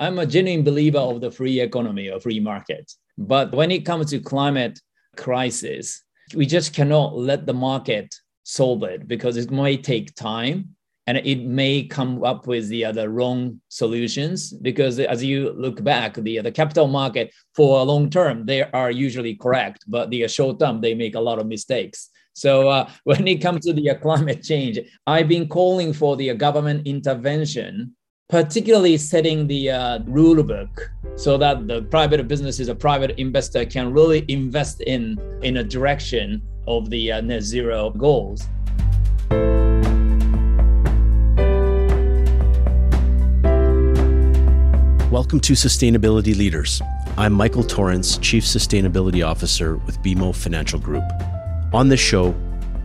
I'm a genuine believer of the free economy or free market. But when it comes to climate crisis, we just cannot let the market solve it because it might take time and it may come up with the other wrong solutions because as you look back the, the capital market for a long term they are usually correct but the short term they make a lot of mistakes so uh, when it comes to the uh, climate change i've been calling for the government intervention particularly setting the uh, rule book so that the private businesses a private investor can really invest in in a direction of the uh, net zero goals Welcome to Sustainability Leaders. I'm Michael Torrance, Chief Sustainability Officer with BMO Financial Group. On this show,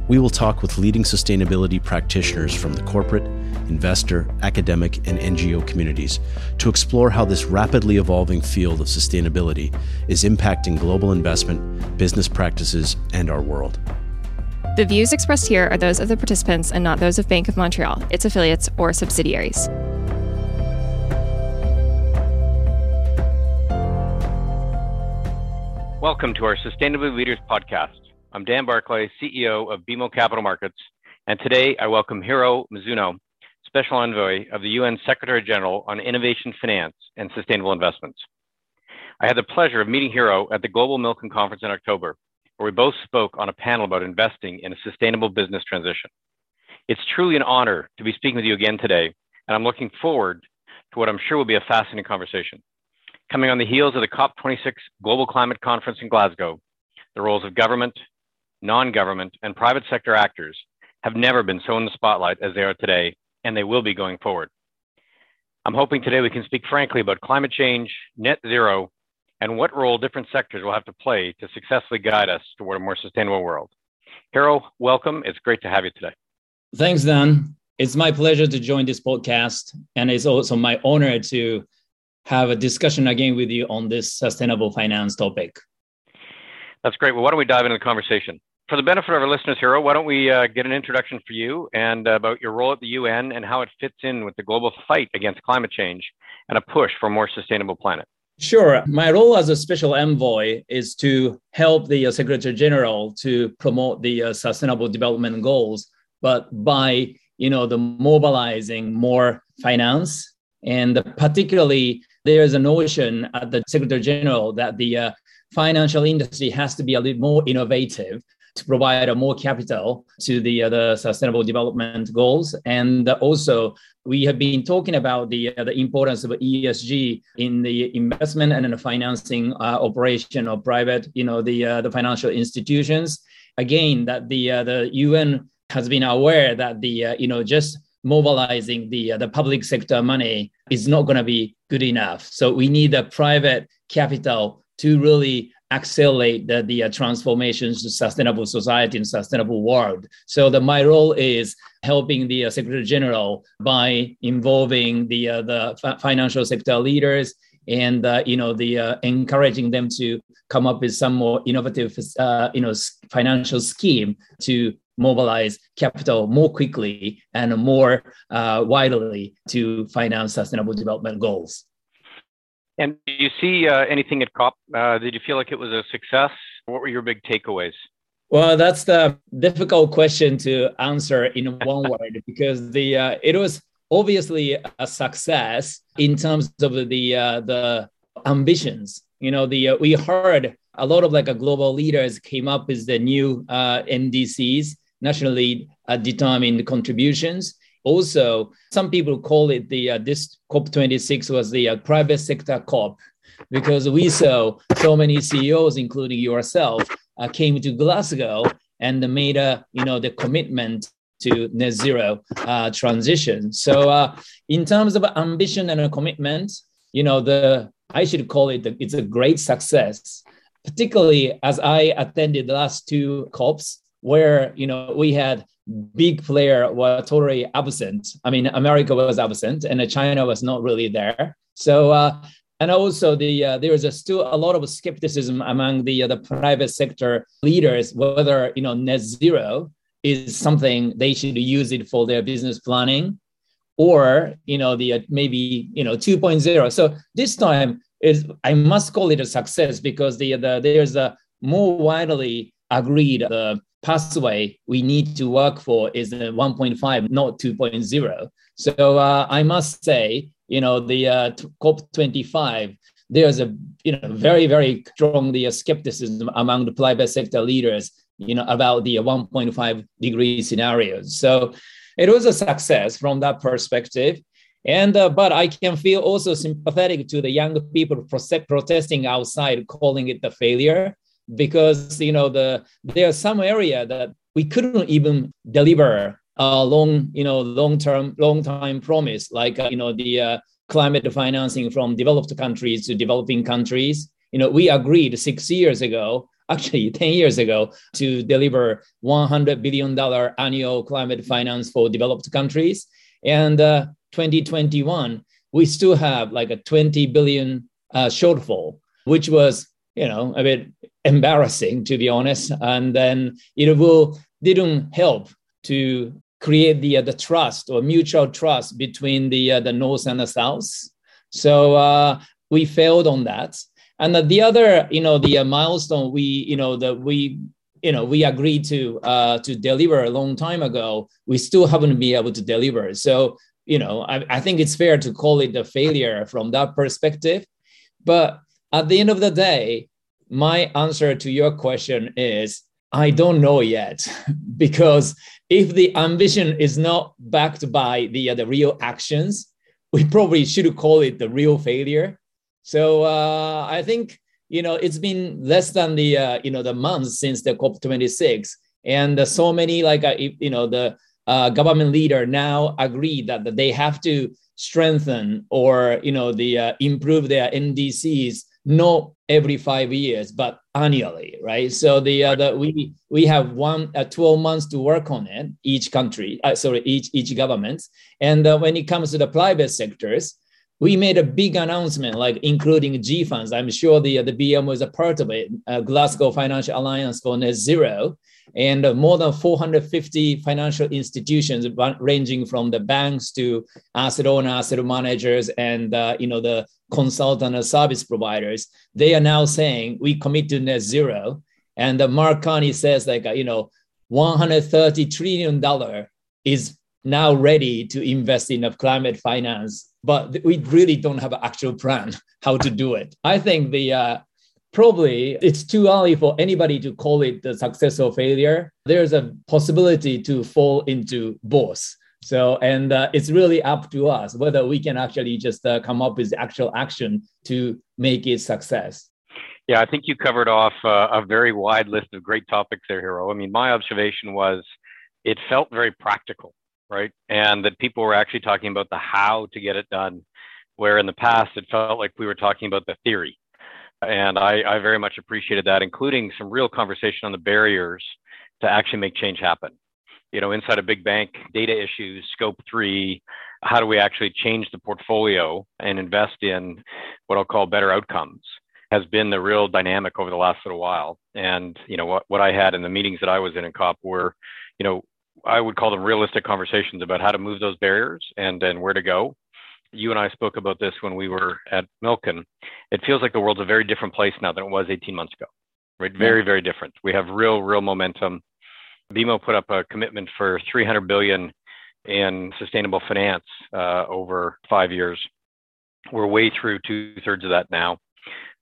we will talk with leading sustainability practitioners from the corporate, investor, academic, and NGO communities to explore how this rapidly evolving field of sustainability is impacting global investment, business practices, and our world. The views expressed here are those of the participants and not those of Bank of Montreal, its affiliates, or subsidiaries. Welcome to our Sustainability Leaders podcast. I'm Dan Barclay, CEO of BMO Capital Markets, and today I welcome Hiro Mizuno, Special Envoy of the UN Secretary General on Innovation Finance and Sustainable Investments. I had the pleasure of meeting Hiro at the Global Milken Conference in October, where we both spoke on a panel about investing in a sustainable business transition. It's truly an honor to be speaking with you again today, and I'm looking forward to what I'm sure will be a fascinating conversation. Coming on the heels of the COP26 Global Climate Conference in Glasgow, the roles of government, non government, and private sector actors have never been so in the spotlight as they are today, and they will be going forward. I'm hoping today we can speak frankly about climate change, net zero, and what role different sectors will have to play to successfully guide us toward a more sustainable world. Hiro, welcome. It's great to have you today. Thanks, Dan. It's my pleasure to join this podcast, and it's also my honor to have a discussion again with you on this sustainable finance topic. That's great. Well, why don't we dive into the conversation? For the benefit of our listeners, Hiro, why don't we uh, get an introduction for you and uh, about your role at the UN and how it fits in with the global fight against climate change and a push for a more sustainable planet? Sure. My role as a special envoy is to help the uh, Secretary General to promote the uh, sustainable development goals, but by you know the mobilizing more finance and particularly there is a notion at the Secretary General that the uh, financial industry has to be a little more innovative to provide more capital to the uh, the sustainable development goals and also we have been talking about the uh, the importance of ESG in the investment and in the financing uh, operation of private you know the uh, the financial institutions again that the uh, the UN has been aware that the uh, you know just mobilizing the the public sector money is not going to be good enough. So we need a private capital to really accelerate the, the uh, transformations to sustainable society and sustainable world. So the, my role is helping the uh, Secretary General by involving the uh, the f- financial sector leaders and uh, you know the uh, encouraging them to come up with some more innovative uh, you know financial scheme to mobilize capital more quickly and more widely to finance sustainable development goals. And do you see uh, anything at COP? Uh, did you feel like it was a success? What were your big takeaways? Well, that's the difficult question to answer in one word because the uh, it was obviously a success in terms of the uh, the ambitions. You know, the uh, we heard a lot of like a global leaders came up with the new NDCs nationally uh, determined contributions. Also, some people call it the uh, this COP26 was the uh, private sector COP because we saw so many CEOs, including yourself, uh, came to Glasgow and made a you know the commitment to net zero uh, transition. So, uh, in terms of ambition and a commitment, you know the I should call it the, it's a great success, particularly as I attended the last two COPs where you know we had big player were totally absent. I mean, America was absent, and China was not really there. So, uh, and also the uh, there is a still a lot of skepticism among the uh, the private sector leaders whether you know net zero is something they should use it for their business planning, or you know the uh, maybe you know 2.0 so this time is i must call it a success because the, the there's a more widely agreed the pathway we need to work for is the 1.5 not 2.0 so uh, i must say you know the uh, cop 25 there's a you know very very strong the skepticism among the private sector leaders you know about the 1.5 degree scenarios so it was a success from that perspective. And uh, but I can feel also sympathetic to the young people protesting outside, calling it the failure, because you know the there are some area that we couldn't even deliver a long you know long term long time promise like uh, you know the uh, climate financing from developed countries to developing countries. You know we agreed six years ago actually 10 years ago to deliver $100 billion annual climate finance for developed countries. And uh, 2021, we still have like a 20 billion uh, shortfall, which was, you know, a bit embarrassing to be honest. And then it will didn't help to create the uh, the trust or mutual trust between the uh, the north and the south. So uh, we failed on that. And the, the other, you know, the uh, milestone we, you know, that we, you know, we agreed to uh, to deliver a long time ago, we still haven't been able to deliver. So, you know, I, I think it's fair to call it a failure from that perspective. But at the end of the day, my answer to your question is I don't know yet, because if the ambition is not backed by the, uh, the real actions, we probably should call it the real failure. So uh, I think you know it's been less than the uh, you know the months since the COP 26, and so many like uh, you know the uh, government leader now agree that, that they have to strengthen or you know the uh, improve their NDCs not every five years but annually right? So the, uh, the we we have one uh, 12 months to work on it each country uh, sorry each each government. And uh, when it comes to the private sectors we made a big announcement, like including GFANZ. I'm sure the, the BM was a part of it, uh, Glasgow Financial Alliance for Net Zero, and uh, more than 450 financial institutions, ranging from the banks to asset owners, asset managers, and uh, you know the consultant and service providers. They are now saying we commit to net zero, and uh, Mark Carney says like uh, you know 130 trillion dollar is now ready to invest in climate finance but we really don't have an actual plan how to do it. I think the uh, probably it's too early for anybody to call it the success or failure. There's a possibility to fall into both. So, and uh, it's really up to us whether we can actually just uh, come up with actual action to make it success. Yeah, I think you covered off uh, a very wide list of great topics there, Hiro. I mean, my observation was it felt very practical right? And that people were actually talking about the how to get it done, where in the past it felt like we were talking about the theory. And I, I very much appreciated that, including some real conversation on the barriers to actually make change happen. You know, inside a big bank, data issues, scope three, how do we actually change the portfolio and invest in what I'll call better outcomes has been the real dynamic over the last little while. And, you know, what, what I had in the meetings that I was in in COP were, you know, I would call them realistic conversations about how to move those barriers and then where to go. You and I spoke about this when we were at Milken. It feels like the world's a very different place now than it was 18 months ago, right? Very, very different. We have real, real momentum. BMO put up a commitment for 300 billion in sustainable finance uh, over five years. We're way through two thirds of that now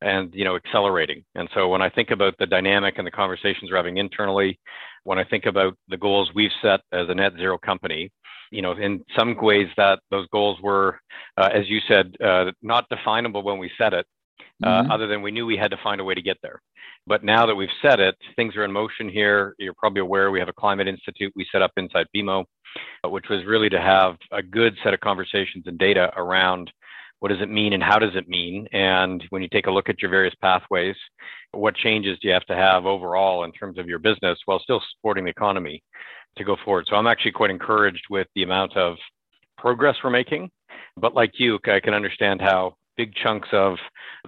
and you know accelerating and so when i think about the dynamic and the conversations we're having internally when I think about the goals we've set as a net zero company, you know, in some ways that those goals were, uh, as you said, uh, not definable when we set it, uh, mm-hmm. other than we knew we had to find a way to get there. But now that we've set it, things are in motion here. You're probably aware we have a climate institute we set up inside BMO, uh, which was really to have a good set of conversations and data around what does it mean and how does it mean? And when you take a look at your various pathways, what changes do you have to have overall in terms of your business while still supporting the economy to go forward? So I'm actually quite encouraged with the amount of progress we're making. But like you, I can understand how big chunks of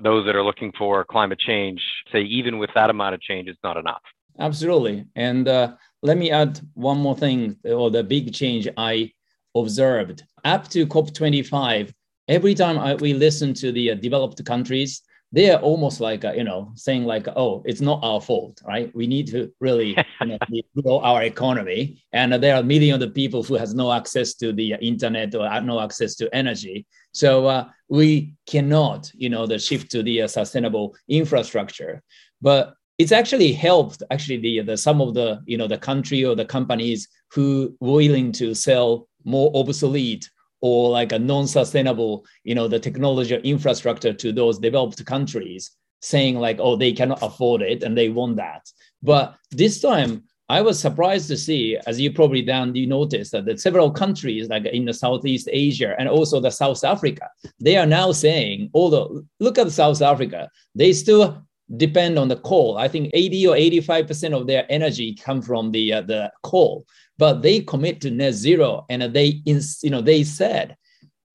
those that are looking for climate change say even with that amount of change, it's not enough. Absolutely. And uh, let me add one more thing, or the big change I observed up to COP25, every time I, we listen to the uh, developed countries, they are almost like uh, you know saying like oh it's not our fault right? We need to really you know, grow our economy. And uh, there are millions of people who has no access to the internet or no access to energy. So uh, we cannot you know the shift to the uh, sustainable infrastructure. But it's actually helped actually the, the some of the you know the country or the companies who willing to sell more obsolete or like a non-sustainable, you know, the technology infrastructure to those developed countries, saying like, oh, they cannot afford it and they want that. But this time, I was surprised to see, as you probably Dan you noticed that the several countries like in the Southeast Asia and also the South Africa, they are now saying, although look at South Africa, they still depend on the coal. I think 80 or 85% of their energy come from the uh, the coal but they commit to net zero and they you know they said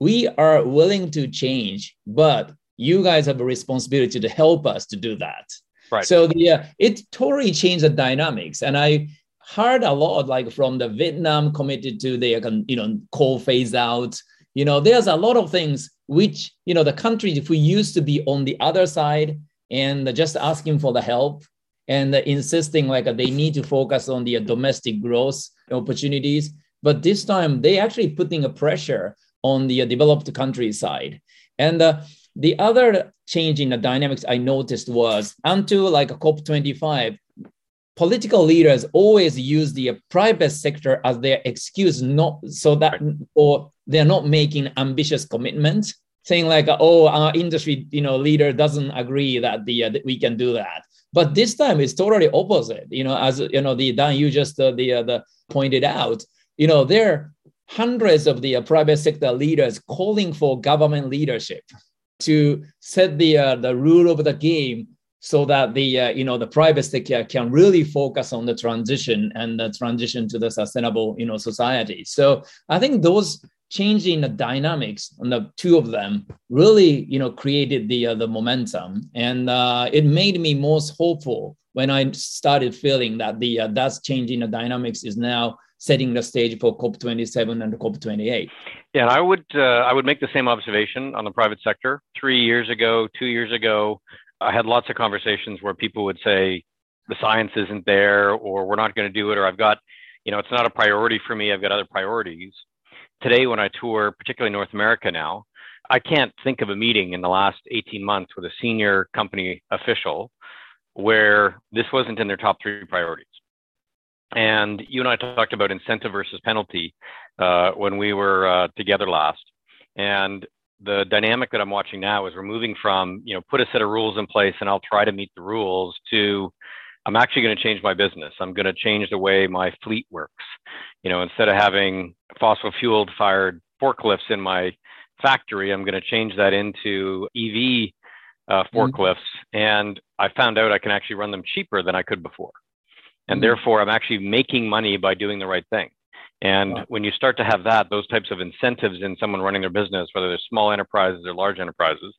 we are willing to change but you guys have a responsibility to help us to do that. Right. So the uh, it totally changed the dynamics. And i heard a lot like from the vietnam committed to their you know coal phase out. You know there's a lot of things which you know the countries if we used to be on the other side and just asking for the help and insisting like they need to focus on the domestic growth opportunities. But this time they actually putting a pressure on the developed country side. And uh, the other change in the dynamics I noticed was until like a COP25, political leaders always use the private sector as their excuse not so that or they're not making ambitious commitments saying like oh our industry you know leader doesn't agree that the uh, that we can do that but this time it's totally opposite. You know, as you know, the Dan you just uh, the uh, the pointed out. You know, there are hundreds of the uh, private sector leaders calling for government leadership to set the uh, the rule of the game so that the uh, you know the private sector can really focus on the transition and the transition to the sustainable you know society so i think those changing the dynamics on the two of them really you know created the uh, the momentum. And uh, it made me most hopeful when i started feeling that the uh, that's changing the dynamics is now setting the stage for cop27 and cop28 yeah i would uh, i would make the same observation on the private sector. Three years ago two years ago i had lots of conversations where people would say the science isn't there or we're not going to do it or i've got you know it's not a priority for me i've got other priorities today when I tour, particularly North America now, I can't think of a meeting in the last 18 months with a senior company official where this wasn't in their top three priorities. And you and I talked about incentive versus penalty uh, when we were uh, together last. And the dynamic that I'm watching now is we're moving from, you know, put a set of rules in place and I'll try to meet the rules to I'm actually going to change my business. I'm going to change the way my fleet works. You know, instead of having fossil fueled fired forklifts in my factory, I'm going to change that into EV uh, mm-hmm. forklifts. Mm-hmm. And I found out I can actually run them cheaper than I could before. And mm-hmm. therefore, I'm actually making money by doing the right thing. And wow. when you start to have that, those types of incentives in someone running their business, whether they're small enterprises or large enterprises,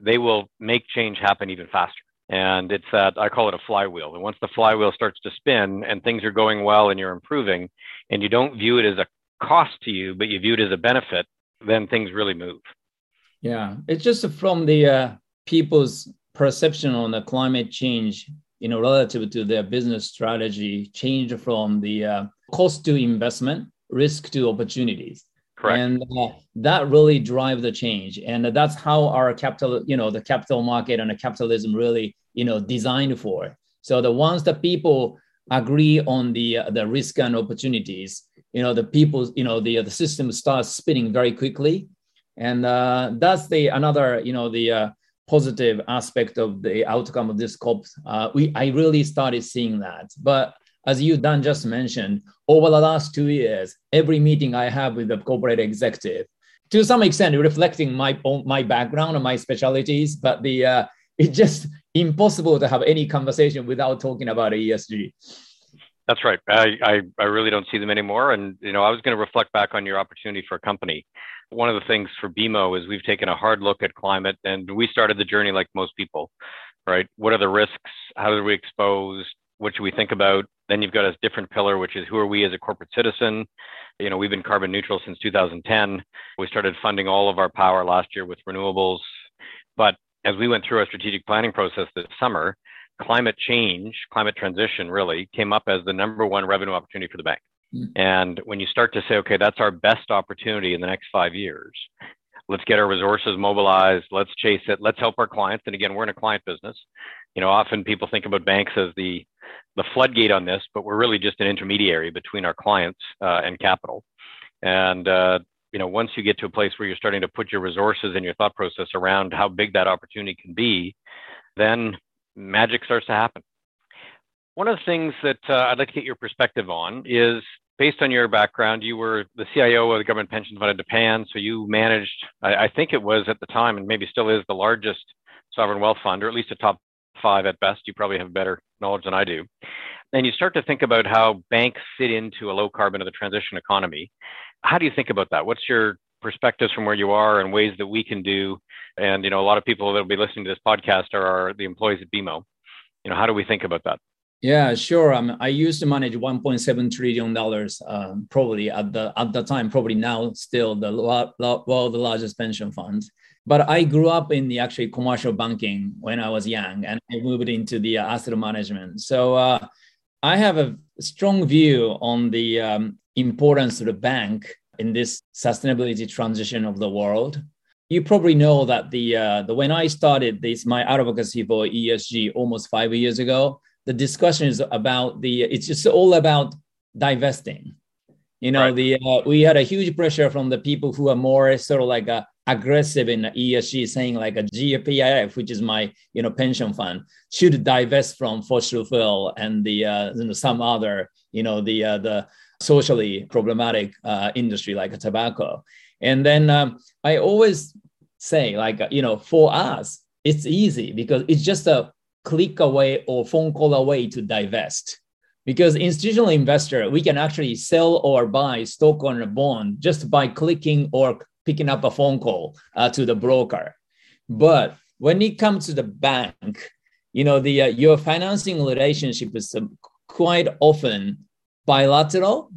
they will make change happen even faster. And it's that I call it a flywheel. And once the flywheel starts to spin and things are going well and you're improving, and you don't view it as a cost to you, but you view it as a benefit, then things really move. Yeah, it's just from the uh, people's perception on the climate change, you know, relative to their business strategy, change from the uh, cost to investment, risk to opportunities. Correct. And uh, that really drive the change. And that's how our capital, you know, the capital market and the capitalism really, you know, designed for. So the ones that people agree on the uh, the risk and opportunities, you know, the people, you know, the the system starts spinning very quickly, and uh, that's the another, you know, the uh, positive aspect of the outcome of this COP. Uh, we I really started seeing that, but as you Dan just mentioned, over the last two years, every meeting I have with the corporate executive, to some extent reflecting my own, my background and my specialties, but the uh, it's just impossible to have any conversation without talking about ESG. That's right. I, I, I really don't see them anymore. And you know, I was going to reflect back on your opportunity for a company. One of the things for BMO is we've taken a hard look at climate, and we started the journey like most people, right? What are the risks? How are we exposed? what should we think about? Then you've got a different pillar, which is who are we as a corporate citizen? You know, we've been carbon neutral since 2010. We started funding all of our power last year with renewables. But as we went through our strategic planning process this summer, climate change, climate transition really came up as the number one revenue opportunity for the bank. Mm. And when you start to say, okay, that's our best opportunity in the next five years, let's get our resources mobilized, let's chase it, let's help our clients. And again, we're in a client business. You know, often people think about banks as the the floodgate on this, but we're really just an intermediary between our clients uh, and capital. And uh, you know, once you get to a place where you're starting to put your resources and your thought process around how big that opportunity can be, then magic starts to happen. One of the things that uh, I'd like to get your perspective on is based on your background, you were the CIO of the government pension fund in Japan. So you managed, I, I, think it was at the time, and maybe still is, the largest sovereign wealth fund, or at least a top five at best. You probably have better knowledge than I do. And you start to think about how banks fit into a low carbon of the transition economy. How do you think about that? What's your perspectives from where you are and ways that we can do? And you know, a lot of people that will be listening to this podcast are, the employees at BMO. You know, how do we think about that? Yeah, sure. Um, I used to manage 1.7 trillion dollars, um, probably at the at the time, probably now still the well the largest pension fund. But I grew up in the actually commercial banking when I was young, and I moved into the asset management. So uh, I have a strong view on the um, importance of the bank in this sustainability transition of the world. You probably know that the uh, the when I started this my advocacy for ESG almost five years ago the discussion is about the it's just all about divesting you know right. the uh, we had a huge pressure from the people who are more sort of like a uh, aggressive in ESG, saying like a GPIF, which is my you know pension fund, should divest from fossil fuel and the uh, you know, some other you know the uh, the socially problematic uh, industry like tobacco. And then um, I always say like you know for us it's easy because it's just a click away or phone call away to divest. Because institutional investor, we can actually sell or buy stock on a bond just by clicking or picking up a phone call uh, to the broker. But when it comes to the bank, you know, the uh, your financing relationship is um, quite often bilateral,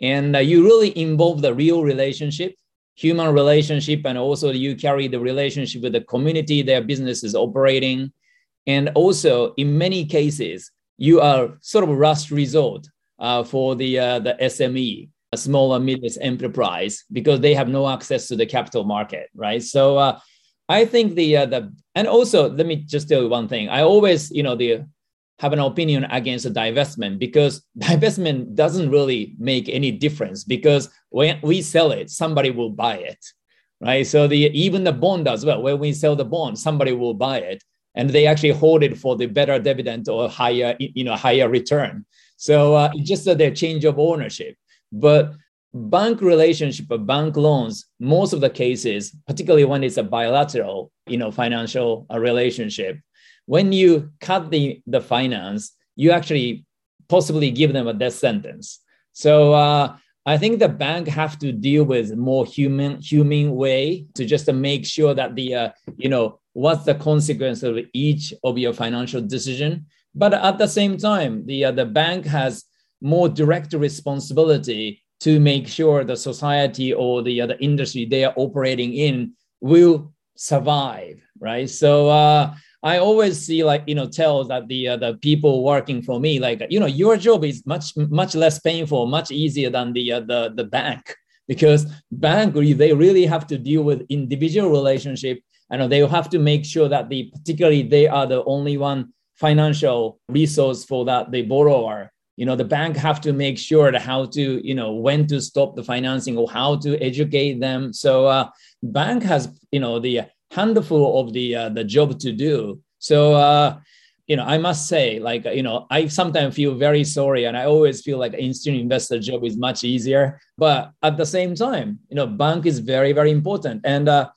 and uh, you really involve the real relationship, human relationship, and also you carry the relationship with the community their business is operating and also, in many cases, you are sort of a last resort uh, for the, uh, the SME, a small and medium enterprise, because they have no access to the capital market, right? So uh, I think the, uh, the, and also, let me just tell you one thing. I always, you know, the, have an opinion against divestment because divestment doesn't really make any difference because when we sell it, somebody will buy it, right? So the even the bond as well. When we sell the bond, somebody will buy it and they actually hold it for the better dividend or higher, you know, higher return. So uh, just uh, their change of ownership. But bank relationship, or bank loans, most of the cases, particularly when it's a bilateral, you know, financial uh, relationship, when you cut the, the finance, you actually possibly give them a death sentence. So uh, I think the bank have to deal with more human human way to just to make sure that the uh, you know what's the consequence of each of your financial decision. But at the same time, the uh, the bank has more direct responsibility to make sure the society or the other uh, industry they are operating in will survive, right? So uh, I always see like you know tell that the uh, the people working for me like you know your job is much much less painful, much easier than the uh, the the bank. Because bank they really have to deal with individual relationship and they have to make sure that the particularly they are the only one financial resource for that the borrower. You know the bank have to make sure that how to you know when to stop the financing or how to educate them. So uh, bank has you know the handful of the uh, the job to do. So uh, you know, I must say, like you know, I sometimes feel very sorry, and I always feel like institutional investor job is much easier. But at the same time, you know, bank is very very important, and uh,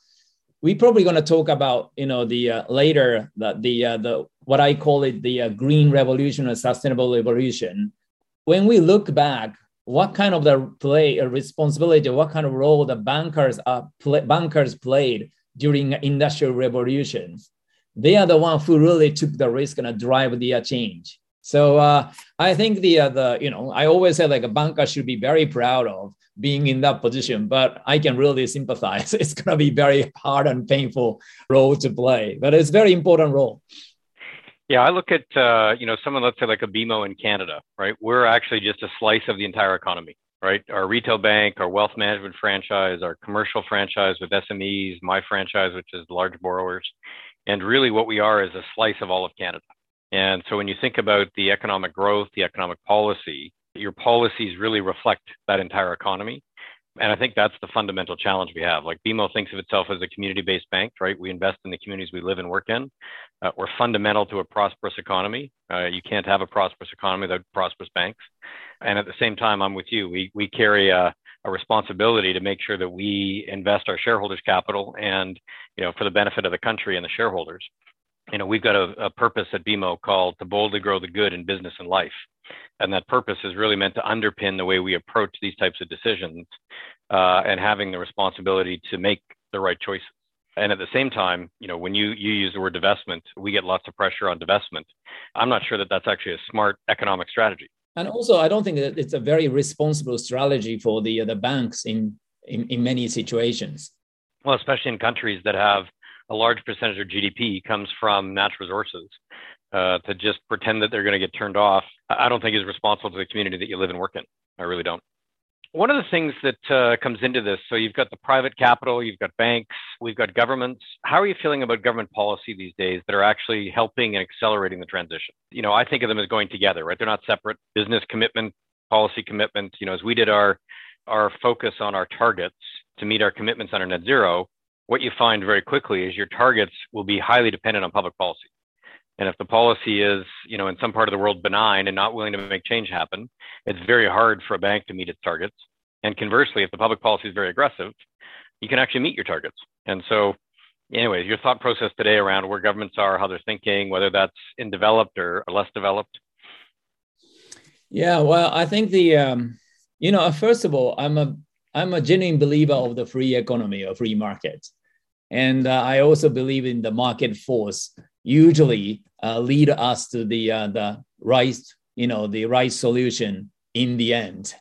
we probably going to talk about you know the uh, later the the uh, the what I call it the uh, green revolution or sustainable revolution. When we look back, what kind of the play a responsibility, what kind of role the bankers are play, bankers played during industrial revolutions. They are the one who really took the risk and drive the change. So uh, I think the uh, the you know I always say like a banker should be very proud of being in that position, but I can really sympathize. It's going to be very hard and painful role to play, but it's very important role. Yeah, I look at uh, you know someone let's say like a BMO in Canada, right? We're actually just a slice of the entire economy, right? Our retail bank, our wealth management franchise, our commercial franchise with SMEs, my franchise, which is large borrowers, and really what we are is a slice of all of Canada. And so when you think about the economic growth, the economic policy, your policies really reflect that entire economy. And I think that's the fundamental challenge we have. Like BMO thinks of itself as a community based bank, right? We invest in the communities we live and work in. Uh, we're fundamental to a prosperous economy. Uh, you can't have a prosperous economy without prosperous banks. And at the same time, I'm with you. We, we carry a, a responsibility to make sure that we invest our shareholders' capital and, you know, for the benefit of the country and the shareholders you know, we've got a, a, purpose at BMO called to boldly grow the good in business and life. And that purpose is really meant to underpin the way we approach these types of decisions uh, and having the responsibility to make the right choices. And at the same time, you know, when you, you use the word divestment, we get lots of pressure on divestment. I'm not sure that that's actually a smart economic strategy. And also, I don't think that it's a very responsible strategy for the, the banks in, in, in many situations. Well, especially in countries that have a large percentage of GDP comes from natural resources. Uh, to just pretend that they're going to get turned off, I don't think is responsible to the community that you live and work in. I really don't. One of the things that uh, comes into this, so you've got the private capital, you've got banks, we've got governments. How are you feeling about government policy these days that are actually helping and accelerating the transition? You know, I think of them as going together, right? They're not separate. Business commitment, policy commitment. You know, as we did our our focus on our targets to meet our commitments under net zero, what you find very quickly is your targets will be highly dependent on public policy. And if the policy is, you know, in some part of the world benign and not willing to make change happen, it's very hard for a bank to meet its targets. And conversely, if the public policy is very aggressive, you can actually meet your targets. And so, anyways, your thought process today around where governments are, how they're thinking, whether that's in developed or, less developed. Yeah, well, I think the, um, you know, first of all, I'm a I'm a genuine believer of the free economy or free market. And uh, I also believe in the market force usually uh, lead us to the, uh, the right, you know, the right solution in the end.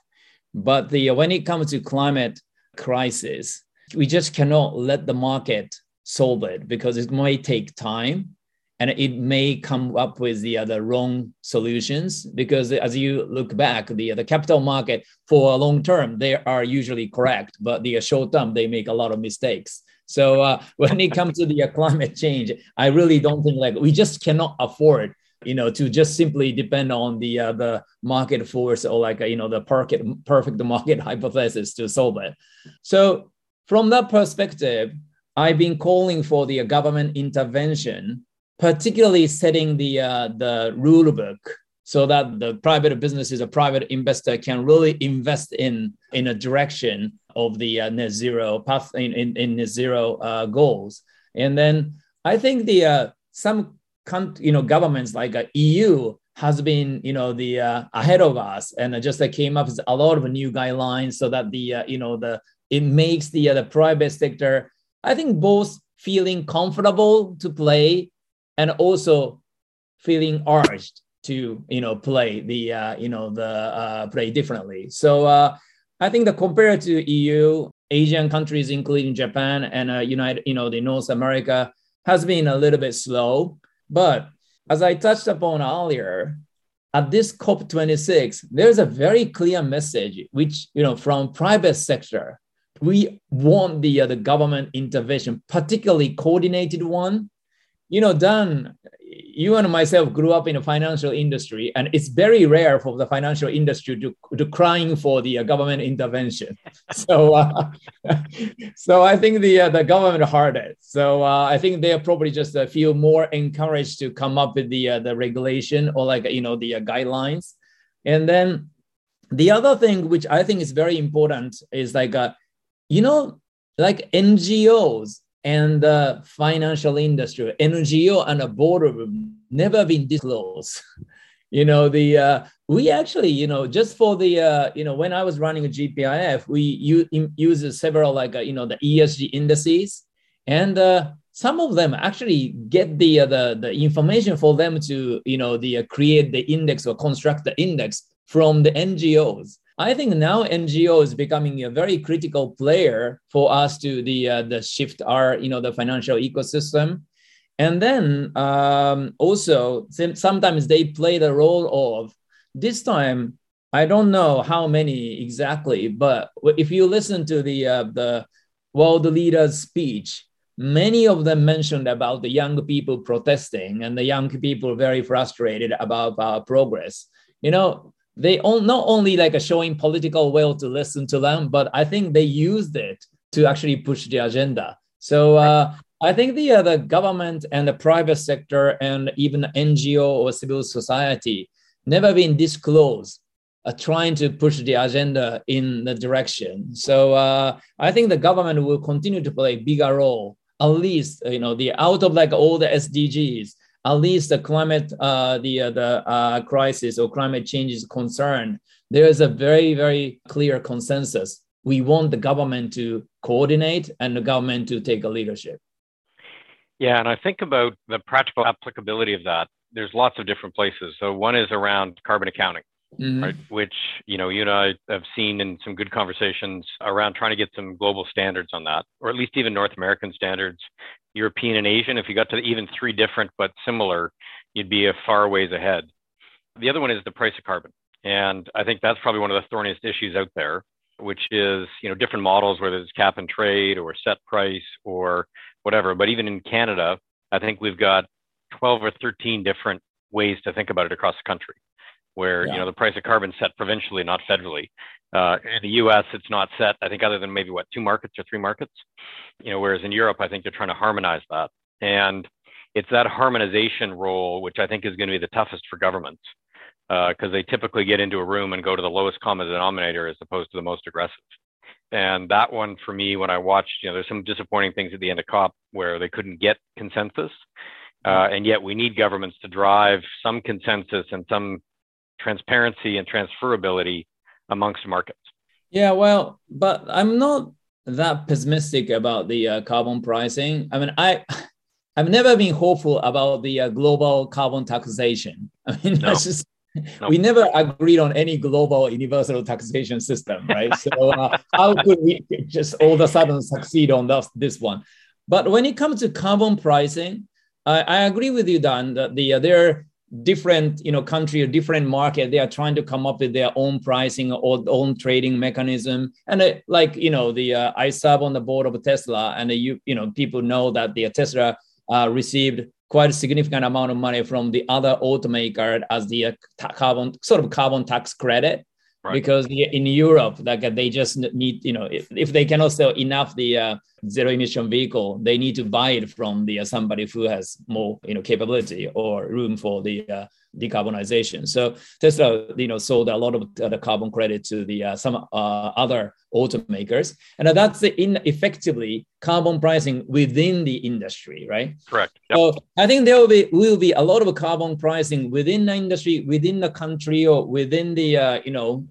But the, when it comes to climate crisis, we just cannot let the market solve it because it may take time and it may come up with the other wrong solutions because as you look back the the capital market for a long term they are usually correct but the short term they make a lot of mistakes so uh, when it comes to the uh, climate change, I really don't think like we just cannot afford you know to just simply depend on the uh, the market force or like uh, you know the perfect perfect market hypothesis to solve it. So from that perspective, I've been calling for the government intervention, particularly setting the uh, the rule book so that the private businesses, a private investor can really invest in in a direction of the uh, net zero path in, in, in net zero uh, goals. And then I think the uh, some you know governments like uh, EU has been you know the uh, ahead of us and just uh, came up with a lot of new guidelines so that the you know the it makes the the private sector I think both feeling comfortable to play and also feeling urged to you know play the uh, you know the uh, play differently. So uh, I think that compared to EU, Asian countries, including Japan and uh, United, you know, the North America, has been a little bit slow. But as I touched upon earlier, at this COP26, there's a very clear message, which you know, from private sector, we want the uh, the government intervention, particularly coordinated one. You know, Dan, you and myself grew up in the financial industry, and it's very rare for the financial industry to, to crying for the uh, government intervention. so, uh, so I think the uh, the government heard it. So uh, I think they probably just uh, feel more encouraged to come up with the uh, the regulation or like you know the guidelines. And then the other thing which I think is very important is like you know like NGOs and the financial industry, NGO and a boardroom never been disclosed. you know, the uh, we actually, you know, just for the, uh, you know, when I was running a GPIF, we use several like, uh, you know, the ESG indices. And uh, some of them actually get the uh, the, the information for them to you know the uh, create the index or construct the index from the ngos i think now ngo is becoming a very critical player for us to the uh, the shift our you know the financial ecosystem and then um, also sometimes they play the role of this time I don't know how many exactly, but if you listen to the uh, the world leaders' speech, many of them mentioned about the young people protesting and the young people very frustrated about our progress. You know, they all, not only like showing political will to listen to them, but I think they used it to actually push the agenda. So uh, I think the uh, the government and the private sector and even NGO or civil society never been this close uh, trying to push the agenda in the direction. So uh, I think the government will continue to play a bigger role. At least you know the out of like all the SDGs, at least the climate uh, the uh, the uh, crisis or climate change is concerned. There is a very very clear consensus. We want the government to coordinate and the government to take a leadership. Yeah, and I think about the practical applicability of that. There's lots of different places. So one is around carbon accounting mm-hmm. right? Which you know you and I have seen in some good conversations around trying to get some global standards on that, or at least even North American standards, European and Asian. If you got to even three different but similar, you'd be a far ways ahead. The other one is the price of carbon, and I think that's probably one of the thorniest issues out there, which is you know different models, whether it's cap and trade or set price or whatever. But even in Canada, I think we've got 12 or 13 different ways to think about it across the country where yeah. you know the price of carbon set provincially, not federally. Uh, in the U.S., it's not set. I think other than maybe what two markets or three markets. You know, whereas in Europe, I think they're trying to harmonize that, and it's that harmonization role which I think is going to be the toughest for governments because uh, they typically get into a room and go to the lowest common denominator as opposed to the most aggressive. And that one for me, when I watched, you know, there's some disappointing things at the end of COP where they couldn't get consensus. Uh, and yet we need governments to drive some consensus and some transparency and transferability amongst markets. Yeah, well, but I'm not that pessimistic about the uh, carbon pricing. I mean, I I've never been hopeful about the uh, global carbon taxation. I mean, no. just no. we never agreed on any global universal taxation system, right? so uh, how could we just all of a sudden succeed on this, this one? But when it comes to carbon pricing, I, I agree with you, Dan, that the uh, there different you know country or different market they are trying to come up with their own pricing or own trading mechanism. And uh, like you know the uh, i serve on the board of tesla and uh, you you know people know that the tesla uh, received quite a significant amount of money from the other automaker as the uh, carbon sort of carbon tax credit right. because in europe like they just need you know if, if they cannot sell enough the uh, zero emission vehicle, they need to buy it from the uh, somebody who has more you know capability or room for the uh, decarbonization. So Tesla, you know, sold a lot of the carbon credit to the uh, some uh, other automakers, and that's in effectively carbon pricing within the industry, right? Correct. Yep. So I think there will be will be a lot of carbon pricing within the industry, within the country, or within the uh, you know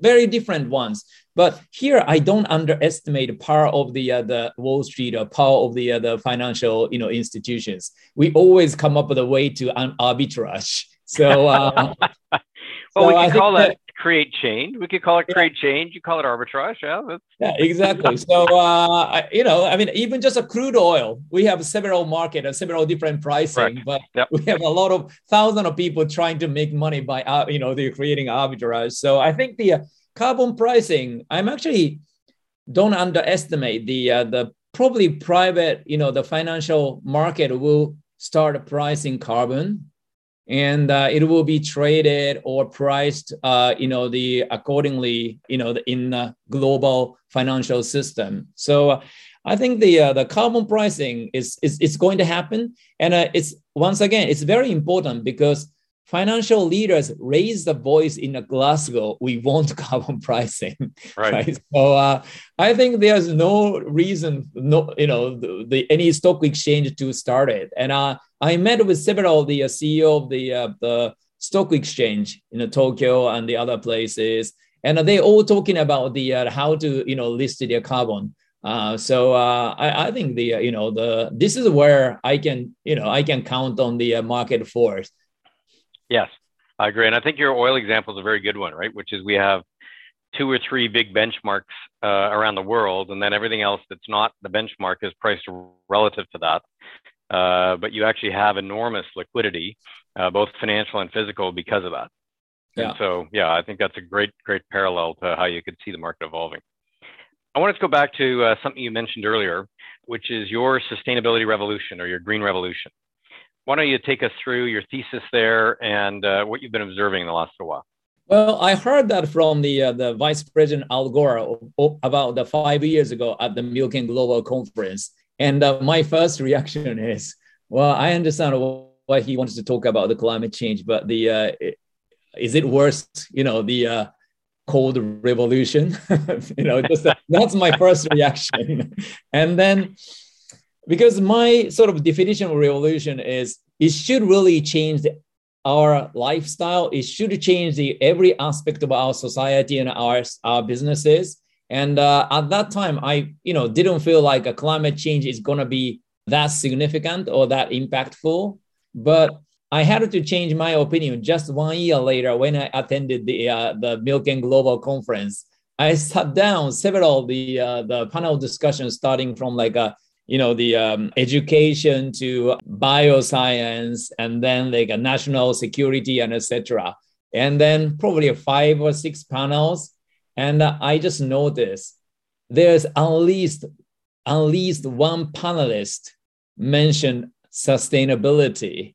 very different ones. But here, I don't underestimate the power of the uh, the Wall Street or power of the uh, the financial you know institutions. We always come up with a way to arbitrage. So, uh, well, so we can call that, that, create change. We could call it create yeah. change. You call it arbitrage. Yeah, yeah, exactly. So, uh, you know, I mean, even just a crude oil, we have several market and several different pricing, Correct. but yep. we have a lot of thousands of people trying to make money by, uh, you know, they're creating arbitrage. So, I think the uh, carbon pricing, I'm actually don't underestimate the uh, the probably private, you know, the financial market will start pricing carbon and uh, it will be traded or priced uh, you know the accordingly you know in the global financial system. So uh, i think the uh, the carbon pricing is is, is going to happen. And uh, it's once again it's very important because financial leaders raise the voice in Glasgow. We want carbon pricing, right? right? So uh, I think there's no reason, no, you know, the, the, any stock exchange to start it. And uh, I met with several of the uh, CEO of the uh, the stock exchange in Tokyo and the other places, and they all talking about the uh, how to you know list their carbon. Uh, so uh, I, I, think the uh, you know the this is where I can you know I can count on the uh, market force. Yes, I agree, and I think your oil example is a very good one, right? Which is we have two or three big benchmarks uh, around the world, and then everything else that's not the benchmark is priced relative to that. Uh, but you actually have enormous liquidity, both financial and physical, because of that. Yeah. And so, yeah, I think that's a great, great parallel to how you could see the market evolving. I wanted to go back to uh, something you mentioned earlier, which is your sustainability revolution or your green revolution. Why don't you take us through your thesis there and uh, what you've been observing in the last little while? Well, I heard that from the uh, the Vice President Al Gore about the five years ago at the Milken Global Conference, and uh, my first reaction is, well, I understand why he wants to talk about the climate change, but the uh, is it worse? You know, the uh, cold revolution. you know, just that's my first reaction. and then because my sort of definition of revolution is it should really change our lifestyle. It should change the every aspect of our society and our, our businesses. And uh, at that time, I you know didn't feel like a climate change is gonna be that significant or that impactful. But I had to change my opinion just one year later when I attended the uh, the Milken Global Conference. I sat down several the uh, the panel discussions starting from like a you know the um, education to bioscience and then like a national security and etc. And then probably five or six panels, and uh, I just noticed there's at least at least one panelist mentioned sustainability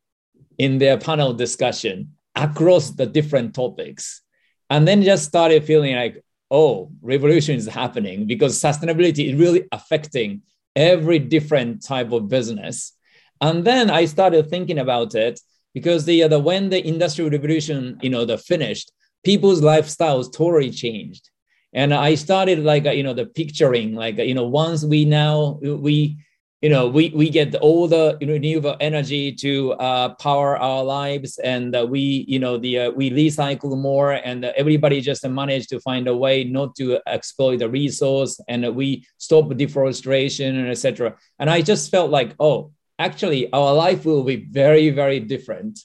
in their panel discussion across the different topics. And then just started feeling like, oh, revolution is happening because sustainability is really affecting every different type of business. And then I started thinking about it because the, uh, the when the industrial revolution, you know, the finished, people's lifestyles totally changed. And I started like, uh, you know, the picturing, like, uh, you know, once we now, we you know we we get all the renewable energy to uh, power our lives and uh, we you know the uh, we recycle more and everybody just managed to find a way not to exploit the resource and we stop deforestation and etc and i just felt like oh actually our life will be very very different.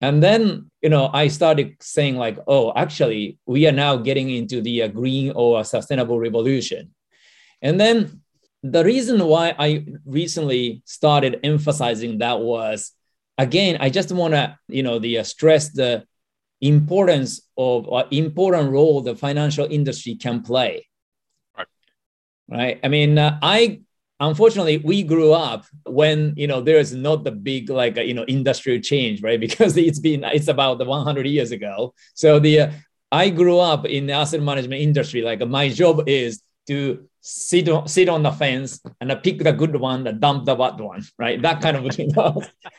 And then you know i started saying like oh actually we are now getting into the uh, green or sustainable revolution. And then the reason why I recently started emphasizing that was again, I just want to, you know, the uh, stress the importance of or important role the financial industry can play. Right. Right. I mean, uh, I unfortunately we grew up when you know there is not the big like uh, you know industrial change, right? Because it's been it's about the 100 years ago. So the uh, I grew up in the asset management industry. Like my job is to sit on, sit on the fence and pick the good one, and dump the bad one, right? That kind of thing.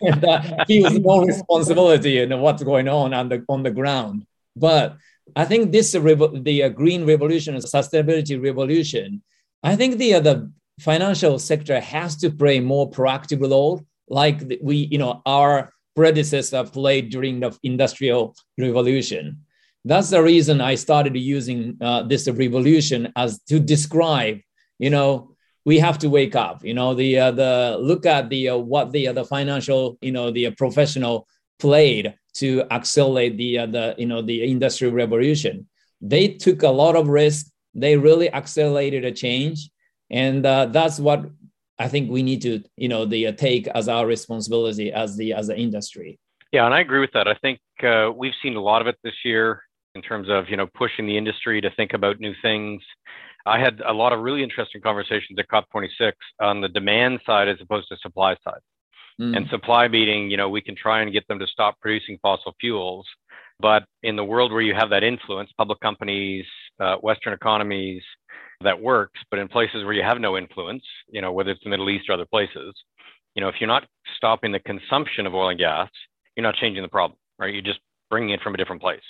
and uh, feels no responsibility in what's going on on the on the ground. But I think this the uh, green revolution, the sustainability revolution. I think the uh, financial sector has to play more proactive role, like we you know our predecessor played during the industrial revolution that's the reason I started using uh, this revolution as to describe, you know, we have to wake up. You know, the uh, the look at the uh, what the uh, the financial, you know, the professional played to accelerate the uh, the you know the industrial revolution. They took a lot of risk. They really accelerated a change, and uh, that's what I think we need to you know the take as our responsibility as the as the industry. Yeah, and I agree with that. I think uh, we've seen a lot of it this year in terms of you know pushing the industry to think about new things. I had a lot of really interesting conversations at COP26 on the demand side as opposed to supply side. Mm. And supply meaning, you know, we can try and get them to stop producing fossil fuels, but in the world where you have that influence, public companies, uh, Western economies, that works. But in places where you have no influence, you know, whether it's the Middle East or other places, you know, if you're not stopping the consumption of oil and gas, you're not changing the problem, right? You're just bringing it from a different place.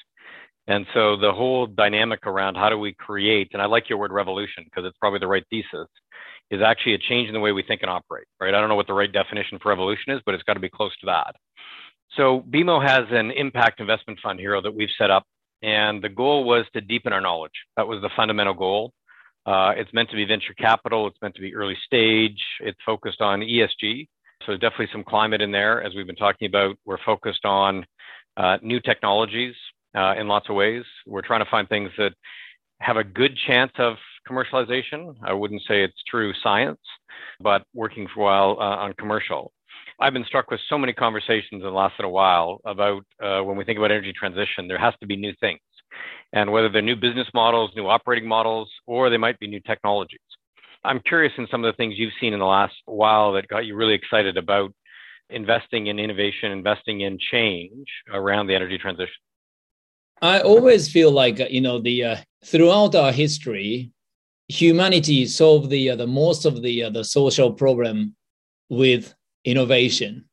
And so the whole dynamic around how do we create, and I like your word revolution because it's probably the right thesis, is actually a change in the way we think and operate, right? I don't know what the right definition for revolution is, but it's got to be close to that. So BMO has an impact investment fund Hiro that we've set up, and the goal was to deepen our knowledge. That was the fundamental goal. Uh, it's meant to be venture capital. It's meant to be early stage. It's focused on ESG. So definitely some climate in there, as we've been talking about. We're focused on uh, new technologies uh, in lots of ways. We're trying to find things that have a good chance of commercialization. I wouldn't say it's true science, but working for a while uh, on commercial. I've been struck with so many conversations in the last little while about uh, when we think about energy transition, there has to be new things. And whether they're new business models, new operating models, or they might be new technologies. I'm curious in some of the things you've seen in the last while that got you really excited about investing in innovation, investing in change around the energy transition. I always feel like uh, you know the uh, throughout our history, humanity solved the uh, the most of the uh, the social problem with innovation,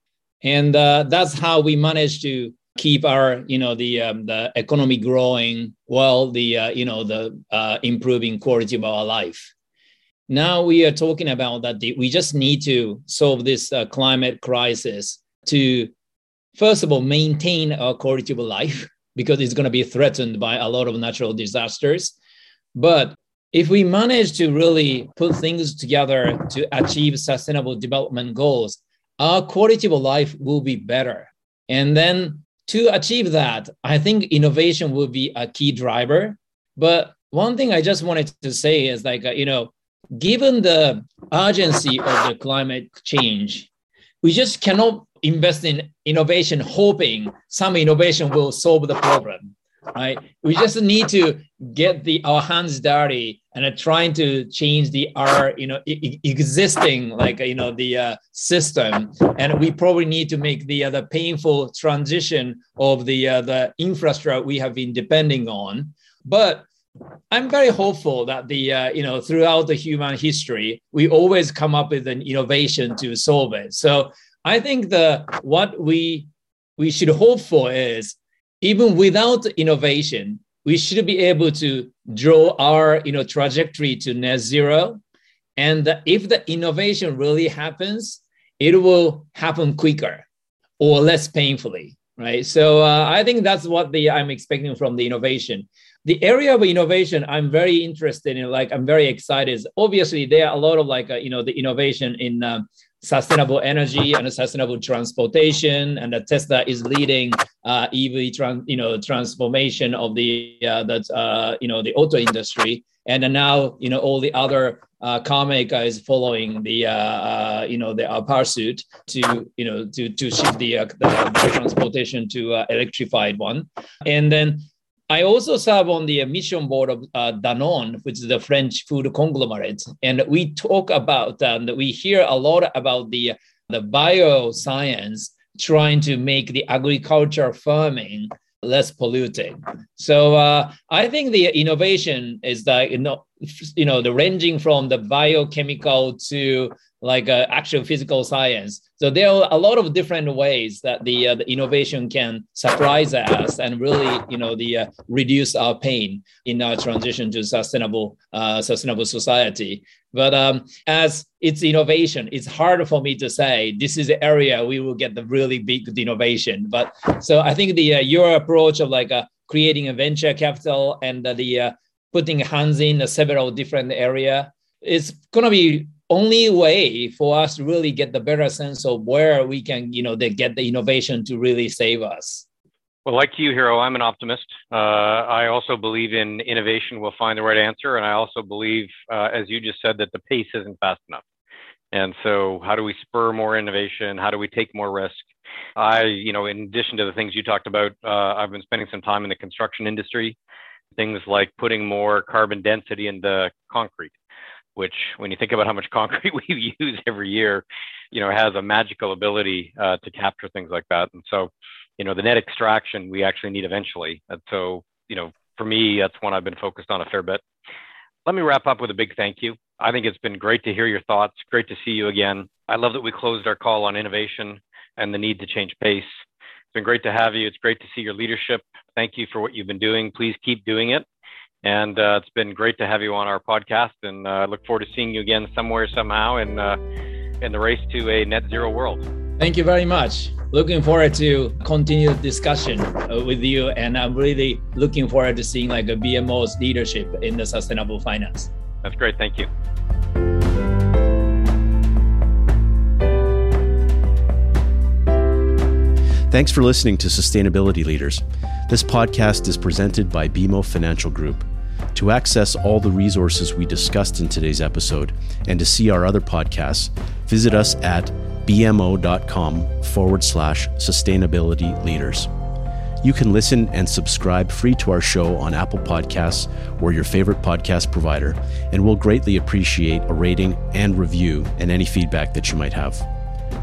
and uh, that's how we managed to keep our you know the um, the economy growing while the uh, you know the improving quality of our life. Now we are talking about that the, we just need to solve this climate crisis to first of all maintain our quality of life because it's going to be threatened by a lot of natural disasters. But if we manage to really put things together to achieve sustainable development goals, our quality of life will be better. And then to achieve that, I think innovation will be a key driver. But one thing I just wanted to say is like, uh, you know, given the urgency of the climate change, we just cannot invest in innovation hoping some innovation will solve the problem right? We just need to get the our hands dirty and uh, trying to change the our you know existing like you know the uh, system, and we probably need to make the uh, painful transition of the uh, the infrastructure we have been depending on. But I'm very hopeful that the uh, you know throughout the human history we always come up with an innovation to solve it. So I think the what we we should hope for is even without innovation, we should be able to draw our you know trajectory to net zero. And if the innovation really happens, it will happen quicker or less painfully, right? So uh, I think that's what the I'm expecting from the innovation. The area of innovation I'm very interested in, like I'm very excited. Obviously there are a lot of like uh, you know the innovation in uh, sustainable energy and sustainable transportation, and that Tesla is leading uh, EV trans, you know transformation of the uh, that uh, you know the auto industry, and now you know all the other uh, car maker is following the uh, uh, you know the uh, pursuit to you know to to shift the, uh, the, transportation to electrified one, and then I also serve on the mission board of uh, Danone, which is the French food conglomerate, and we talk about and we hear a lot about the the bioscience trying to make the agriculture farming less polluting. So uh, I think the innovation is that you know, you know, the ranging from the biochemical to like uh, actual physical science. So there are a lot of different ways that the, uh, the innovation can surprise us and really, you know, the uh, reduce our pain in our transition to sustainable uh, sustainable society. But um, as it's innovation, it's hard for me to say this is the area we will get the really big innovation. But so I think the uh, your approach of like uh, creating a venture capital and the putting hands in several different area is going to be only way for us to really get the better sense of where we can, you know, they get the innovation to really save us. Well, like you, Hiro, I'm an optimist. Uh, I also believe in innovation will find the right answer, and I also believe, uh, as you just said, that the pace isn't fast enough. And so, how do we spur more innovation? How do we take more risk? I, you know, in addition to the things you talked about, uh, I've been spending some time in the construction industry. Things like putting more carbon density into concrete which when you think about how much concrete we use every year, you know, has a magical ability uh, to capture things like that. And so, you know, the net extraction we actually need eventually. And so, you know, for me, that's one I've been focused on a fair bit. Let me wrap up with a big thank you. I think it's been great to hear your thoughts. Great to see you again. I love that we closed our call on innovation and the need to change pace. It's been great to have you. It's great to see your leadership. Thank you for what you've been doing. Please keep doing it. And uh, it's been great to have you on our podcast, and uh, look forward to seeing you again somewhere, somehow, in uh, in the race to a net zero world. Thank you very much. Looking forward to continue the discussion uh, with you, and I'm really looking forward to seeing like a BMO's leadership in the sustainable finance. That's great. Thank you. Thanks for listening to Sustainability Leaders. This podcast is presented by BMO Financial Group. To access all the resources we discussed in today's episode and to see our other podcasts, visit us at bmo.com forward slash sustainability leaders. You can listen and subscribe free to our show on Apple Podcasts or your favorite podcast provider, and we'll greatly appreciate a rating and review and any feedback that you might have.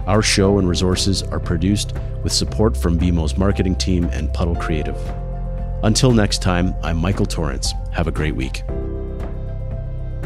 Our show and resources are produced with support from BMO's marketing team and Puddle Creative. Until next time, I'm Michael Torrance. Have a great week.